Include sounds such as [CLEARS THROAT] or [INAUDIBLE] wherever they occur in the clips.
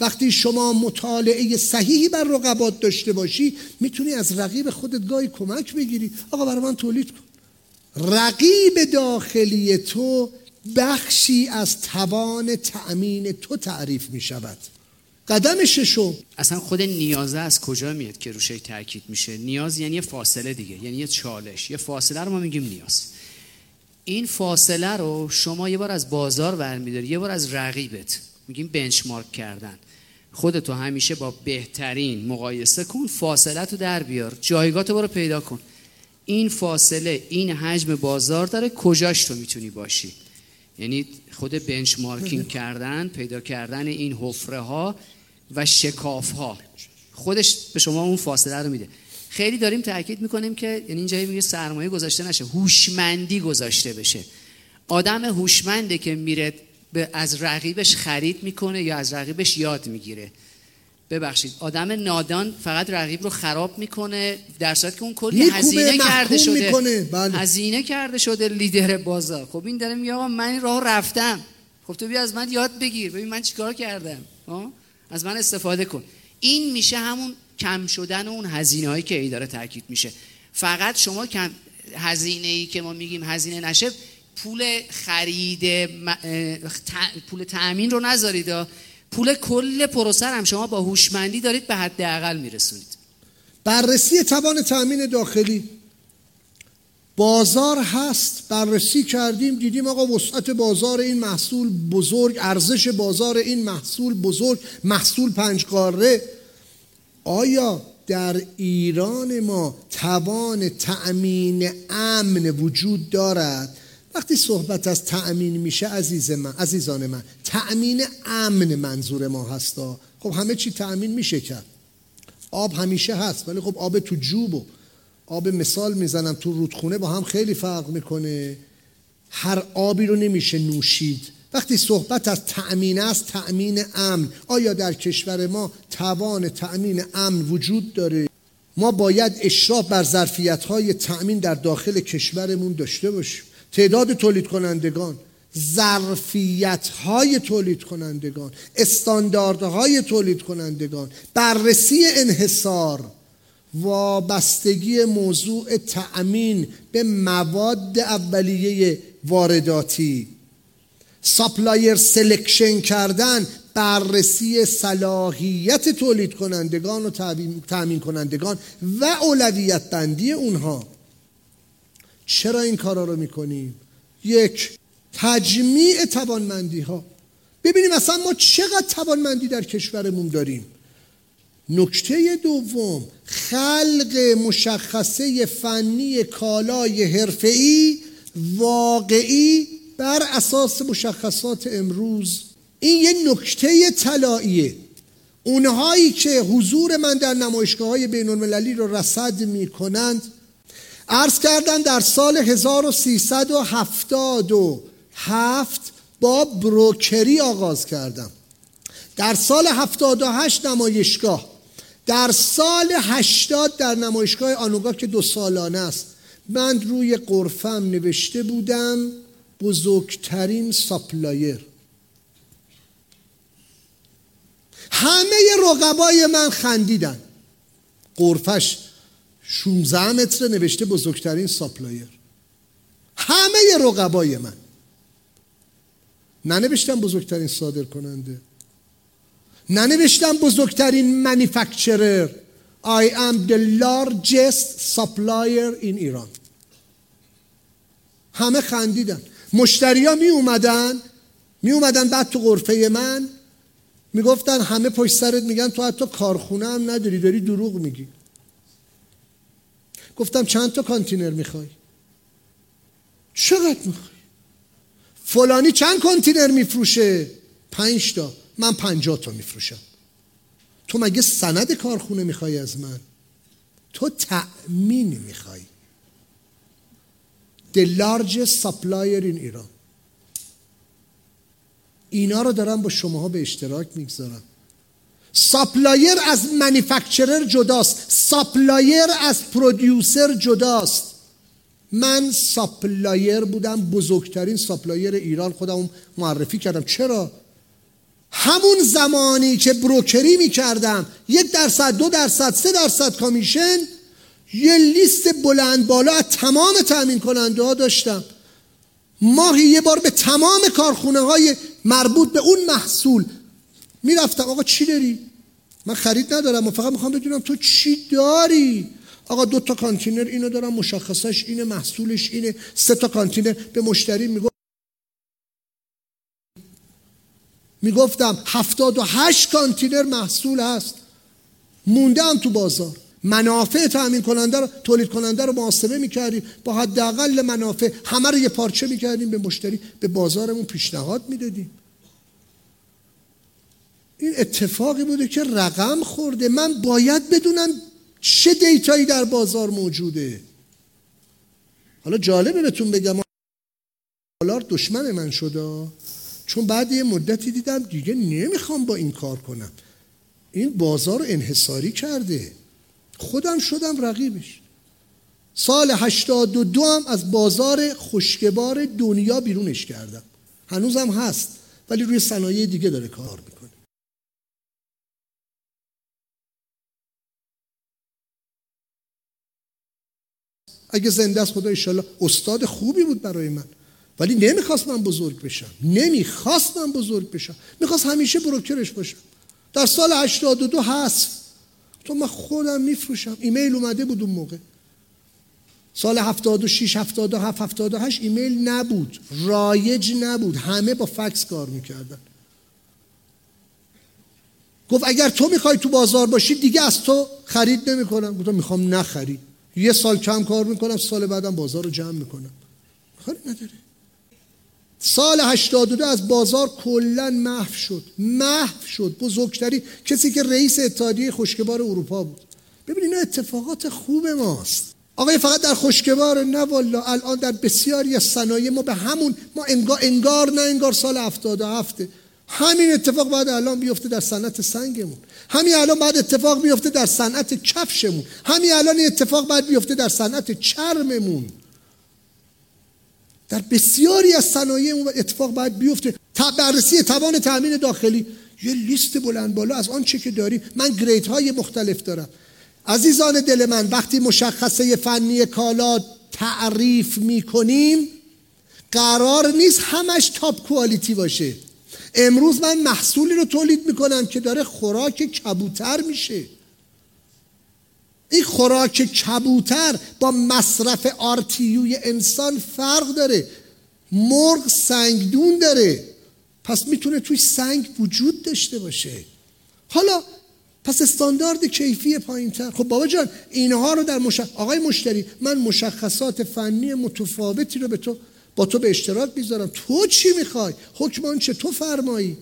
وقتی شما مطالعه صحیحی بر رقبات داشته باشی می‌تونی از رقیب خودت گاهی کمک بگیری. آقا برای من تولید کن. رقیب داخلی تو بخشی از توان تأمین تو تعریف می شود قدم ششم. اصلا خود نیازه از کجا میاد که روش تاکید میشه؟ نیاز یعنی یه فاصله دیگه یعنی یه چالش. یه فاصله رو ما میگیم نیاز. این فاصله رو شما یه بار از بازار برمیداری یه بار از رقیبت. میگیم بنچمارک کردن. خودتو همیشه با بهترین مقایسه کن فاصله تو در بیار. جایگاه تو برو پیدا کن. این فاصله این حجم بازار داره کجاش تو می‌تونی باشی؟ یعنی خود بنچمارکینگ [LAUGHS] کردن پیدا کردن این حفره ها و شکاف ها خودش به شما اون فاصله رو میده. خیلی داریم تاکید می‌کنیم که یعنی اینجا میگه سرمایه گذاشته نشه هوشمندی گذاشته بشه. آدم هوشمنده که میره از رقیبش خرید می‌کنه یا از رقیبش یاد می‌گیره. ببخشید آدم نادان فقط رقیب رو خراب می‌کنه در صورتی که اون کلی هزینه کرده شده. بله. هزینه کرده شده لیدر بازار خب این داره میگه آقا من این راه رفتم. خب تو بیا از من یاد بگیر. ببین من چیکار کردم؟ از من استفاده کن. این میشه همون کم شدن اون هزینه هایی که ای داره تاکید میشه. فقط شما کم هزینه ای که ما میگیم هزینه نشه پول خرید پول تأمین رو نذارید. پول کل پروسه هم شما با هوشمندی دارید به حداقل میرسونید. بررسی توان تأمین داخلی. بازار هست بررسی کردیم دیدیم آقا وسعت بازار این محصول بزرگ ارزش بازار این محصول بزرگ محصول پنج قاره. آیا در ایران ما توان تأمین امن وجود دارد؟ وقتی صحبت از تأمین میشه عزیز من عزیزان من تأمین امن منظور ما هستا. خب همه چی تأمین میشه کرد. آب همیشه هست ولی خب آب تو جوب و آب مثال می‌زنم تو رودخونه با هم خیلی فرق می‌کنه. هر آبی رو نمیشه نوشید. وقتی صحبت از تأمین است تأمین امن. آیا در کشور ما توان تأمین امن وجود داره؟ ما باید اشراف بر ظرفیت های تأمین در داخل کشورمون داشته باشیم. تعداد تولید کنندگان ظرفیت های تولید کنندگان استانداردهای تولید کنندگان بررسی انحصار وابستگی موضوع تأمین به مواد اولیه وارداتی supplier selection کردن بررسی صلاحیت تولید کنندگان و تأمین کنندگان و اولویت بندی اونها. چرا این کارا رو می‌کنیم یک تجمیع توانمندی ها ببینیم اصلا ما چقدر توانمندی در کشورمون داریم. نکته دوم خلق مشخصه فنی کالای حرفه‌ای واقعی بر اساس مشخصات امروز. این یه نکته طلاییه. اونهایی که حضور من در نمایشگاه های بین المللی رو رصد می کنند عرض کردن در سال 1377 با بروکری آغاز کردم. در سال 78 نمایشگاه. در سال 80 در نمایشگاه آنوگا که دو سالانه است من روی قرفم نوشته بودم بزرگترین supplier همه رقبای من خندیدن. غرفه‌ش 16 متر نوشته بزرگترین supplier. همه رقبای من. ننوشتم بزرگترین صادر کننده ننوشتم بزرگترین manufacturer I am the largest supplier in Iran. همه خندیدن. مشتریا می اومدن. می اومدن بعد تو غرفه من. می‌گفتن همه پشت سرت میگن تو حتی کارخونه هم نداری داری دروغ میگی. گفتم چند تا کانتینر می‌خوای؟ چقدر می‌خوای؟ فلانی چند کانتینر میفروشه؟ پنج تا. من پنجاه تا میفروشم. تو مگه سند کارخونه می‌خوای از من؟ تو تأمین می‌خوای. The largest supplier in Iran اینا رو دارم با شماها به اشتراک می‌گذارم. supplier از manufacturer جداست. supplier از producer جداست. من supplier بودم بزرگترین supplier ایران. خودم معرفی کردم. چرا؟ همون زمانی که بروکری می‌کردم یک درصد دو درصد سه درصد کامیشن یه لیست بلند بالا از تمام تأمین کننده ها داشتم. ماهی یه بار به تمام کارخونه های مربوط به اون محصول می‌رفتم آقا چی داری؟ من خرید ندارم و فقط می‌خوام بدونم تو چی داری؟ آقا دو تا کانتینر اینو دارم مشخصش اینه محصولش اینه. سه تا کانتینر به مشتری میگو می‌گفتم هفتاد و هشت کانتینر محصول هست. مونده هم تو بازار. منافع تأمین کننده رو تولید کننده رو محاسبه می‌کردیم. با حداقل منافع همه رو یه پارچه می‌کردیم به مشتری به بازارمون پیشنهاد می‌دادیم. این اتفاقی بوده که رقم خورده. من باید بدونم چه دیتایی در بازار موجوده. حالا جالبه بهتون بگم. دلار دشمن من شده چون بعد یه مدتی دیدم دیگه نمی‌خوام با این کار کنم. این بازار انحصاری کرده. خودم شدم رقیبش. سال 82 هم از بازار خشکبار دنیا بیرونش کردم. هنوزم هست. ولی روی صنایع دیگه داره کار می‌کنه. اگه زنده است خدا ایشالله استاد خوبی بود برای من. ولی نمی‌خواست من بزرگ بشم. نمی‌خواست من بزرگ بشم. می‌خواست همیشه بروکرش باشم. در سال 82 هست تو من خودم میفروشم. ایمیل اومده بود اون موقع. سال 76 77 78 ایمیل نبود. رایج نبود. همه با فکس کار می‌کردن. گفت اگر تو می‌خوای تو بازار باشی دیگه از تو خرید نمی‌کنم. گفتم می‌خوام نخری یه سال کم کار می‌کنم سال بعدم بازار رو جمع می‌کنم. کاری نداره سال 82 از بازار کلا محو شد. محو شد. بزرگتری. کسی که رئیس اتحادیه خشکبار اروپا بود. ببینید اینا اتفاقات خوب ماست. آقای فقط در خشکبار نه والا الان در بسیاری از صنایع ما به همون ما انگار, انگار نه انگار سال 77 همین اتفاق بعد الان بیفته در صنعت سنگمون. همین الان بعد اتفاق بیفته در صنعت کفشمون. همین الان اتفاق بعد بیفته در صنعت چرممون. در بسیاری از صنایع اتفاق باید بیفته. بررسی توان تامین داخلی. یه لیست بلند بالا از آنچه که داریم. من گریت های مختلف دارم. عزیزان دل من وقتی مشخصه فنی کالا تعریف می‌کنیم قرار نیست همش تاپ کوالیتی باشه. امروز من محصولی رو تولید می‌کنم که داره خوراک کبوتر میشه. این خوراک کبوتر با مصرف آرتیوی انسان فرق داره. مرغ سنگدون داره. پس می‌تونه توی سنگ وجود داشته باشه. حالا پس استاندارد کیفی پایین تر خب بابا جان اینها رو در مش... آقای مشتری من مشخصات فنی متفاوتی رو به تو با تو به اشتراک می‌ذارم. تو چی می‌خوای؟ حکمان چه؟ تو فرمایی.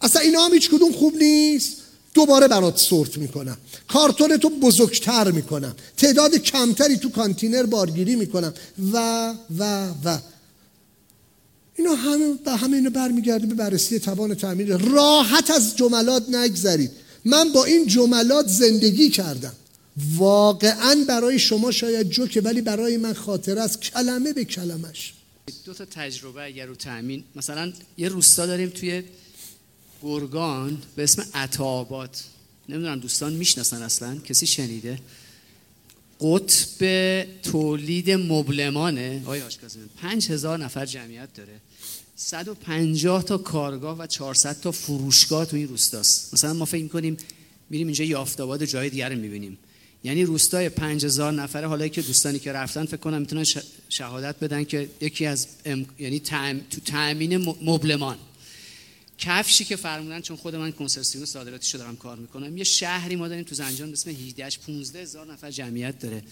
اصلا اینا هم هیچ کدوم خوب نیست. دوباره برات سورت می‌کنم. کارتون تو بزرگتر می‌کنم. تعداد کمتری تو کانتینر بارگیری می‌کنم. و و و. اینا همه به همه اینو برمیگرده به بررسی توان تعمیر. راحت از جملات نگذرید. من با این جملات زندگی کردم. واقعا برای شما شاید جوکه ولی برای من خاطر است. کلمه به کلمش. دو تا تجربه اگر رو تامین مثلا یه روستا داریم توی گرگان به اسم عطاباد نمی‌دونم دوستان می‌شناسن اصلا؟ کسی شنیده؟ قطب تولید مبلمانه. آقای آشکازم پنج هزار نفر جمعیت داره. 150 تا کارگاه و 400 تا فروشگاه تو این روستاست. مثلا ما فکر می‌کنیم میریم اینجا یافتاباد جای دیگر رو می‌بینیم. یعنی روستای 5000 نفره حالا که دوستانی که رفتن فکر کنم می‌تونن شهادت بدن که یکی از یعنی تو تامین مبلمان. کفشی که فرمودن چون خود من کنسرسیون صادراتی دارم کار می‌کنم یه شهری ما داریم تو زنجان به اسم 18 15 هزار نفر جمعیت داره.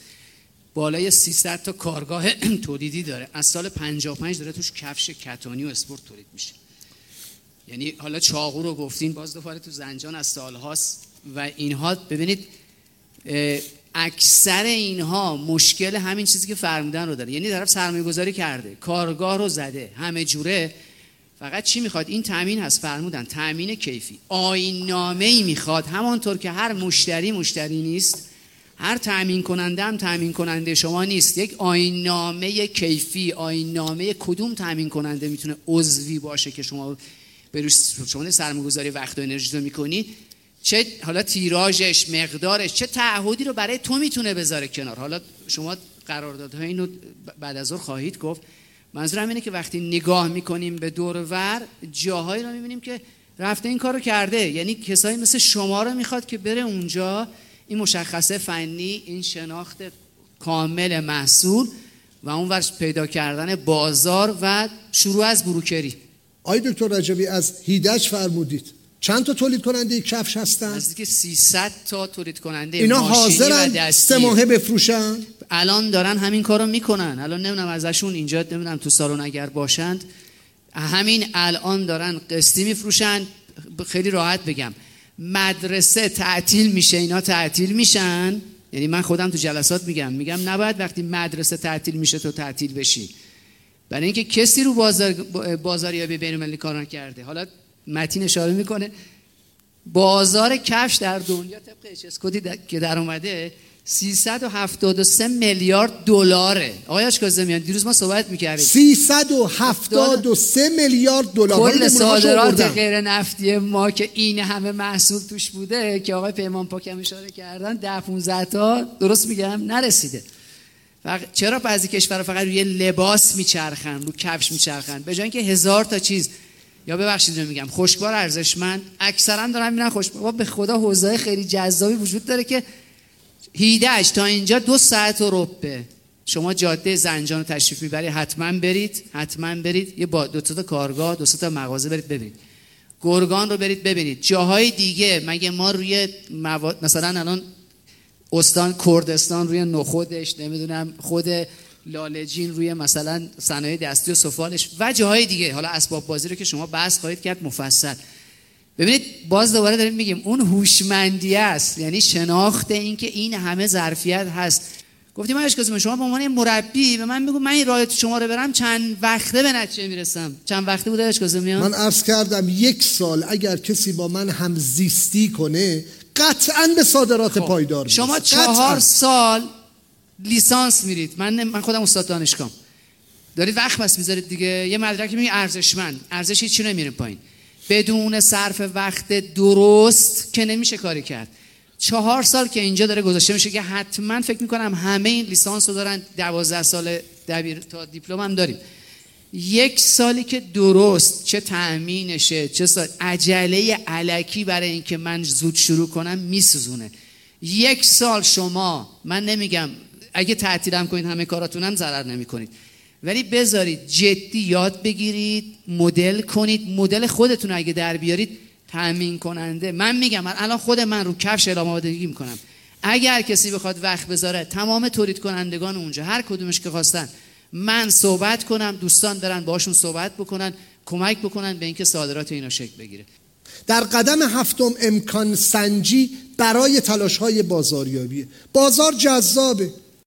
بالای 300 تا کارگاه [CLEARS THROAT] تولیدی داره. از سال 55 داره توش کفش کتانی و اسپورت تولید میشه. یعنی حالا چاقو رو گفتین باز دوباره تو زنجان از سال هاست و اینها ببینید اکثر اینها مشکل همین چیزی که فرمودن رو داره. یعنی طرف سرمایه گذاری کرده کارگاه رو زده همه جوره. فقط چی می‌خواد؟ این تامین هست فرمودن. تامین کیفی. آین نامه ای می‌خواد. همانطور که هر مشتری مشتری نیست هر تامین کننده هم تامین کننده شما نیست. یک آین نامه کیفی آین نامه کدوم تامین کننده می‌تونه عضوی باشه که شما به شما سرمایه‌گذاری وقت و انرژی رو می‌کنی؟ چه حالا تیراژش مقدارش چه تعهدی رو برای تو می‌تونه بذاره کنار. حالا شما قراردادهای اینو بعد از ظهر خواهید گفت. منظورم اینه که وقتی نگاه می‌کنیم به دور ور جاهایی رو می‌بینیم که رفته این کارو کرده. یعنی کسایی مثل شما رو می‌خواد که بره اونجا. این مشخصه فنی این شناخت کامل محصول و اون ورش پیدا کردن بازار و شروع از بروکری. آی دکتر رجبی از هیدج فرمودید. چند تا تولید کننده کفش هستن؟ نزدیک 300 تا تولید کننده اینا حاضرن سه ماهه بفروشن؟ الان دارن همین کارو می‌کنن. الان نمی‌دونم ازشون اینجا نمی‌دونم تو سالن اگر باشند. همین الان دارن قسطی میفروشن. خیلی راحت بگم. مدرسه تعطیل میشه اینا تعطیل میشن. یعنی من خودم تو جلسات میگم. میگم نباید وقتی مدرسه تعطیل میشه تو تعطیل بشی. برای اینکه کسی رو بازار بازاریابی بین المللی کار نکرده. حالا متین اشاره می‌کنه. بازار کفش در دنیا طبق اچ که در اومده 373 میلیارد دلاره. آقای اشکازمیان دیروز ما صحبت می‌کردیم. 373 میلیارد دلار. کل صادرات غیر نفتی ما که این همه محصول توش بوده که آقای پیمان پاکم اشاره کردن 10 15 تا درست میگم؟ نرسیده. چرا بعضی کشورها فقط روی لباس میچرخن رو کفش میچرخن؟ به جای اینکه هزار تا چیز یا ببخشید میگم. خوشبار ارزشمند. اکثرا دارن میرن خوشبار به خدا حوزه خیلی جذابی وجود داره که هیدهش تا اینجا دو ساعت و ربه شما جاده زنجان رو تشریف می‌برید. حتما برید حتما برید. یه با دو تا کارگاه دو تا مغازه برید ببینید. گرگان رو برید ببینید. جاهای دیگه مگه ما روی مواد مثلا الان استان کردستان روی نخودش نمی‌دونم خود لالجین روی مثلا صنایع دستی و سفالش و جاهای دیگه. حالا اسباب بازی رو که شما بحث خواهید کرد مفصل. ببینید باز دوباره داریم میگیم اون هوشمندی است یعنی شناخت این که این همه ظرفیت هست. گفتیم من اشکازم شما به عنوان مربی به من بگو من این راه شما رو برم چند وقته به نتیجه می‌رسم؟ چند وقته بوده اشکازم من عرض کردم یک سال اگر کسی با من هم زیستی کنه قطعا به صادرات خب. پایدار شما چهار سال لیسانس میرید. من من خودم استاد دانشگاه دارید وقت بس می‌ذارید دیگه. یه مدرک می ارزشمند. ارزش هیچ چی نمیره پایین. بدون صرف وقت درست که نمیشه کاری کرد. چهار سال که اینجا داره گذاشته میشه که حتما فکر می‌کنم همه این لیسانس رو دارن. دوازده سال دبیر تا دیپلم هم داریم. یک سالی که درست چه تأمینشه چه سال عجله علکی برای اینکه من زود شروع کنم میسوزونه. یک سال شما من نمیگم اگه تعطیلم کنید همه کاراتونم ضرر نمی کنید ولی بذارید جدی یاد بگیرید مدل کنید. مدل خودتون اگه در بیارید تامین کننده من میگم الان خود من رو کفش اعلام آمادگی می‌کنم. اگر کسی بخواد وقت بذاره تمام تولید کنندگان اونجا هر کدومش که خواستن من صحبت کنم دوستان برن باشون صحبت بکنن کمک بکنن به اینکه صادرات اینا شکل بگیره. در قدم هفتم امکان سنجی برای تلاش های بازاریابی. بازار جذابه.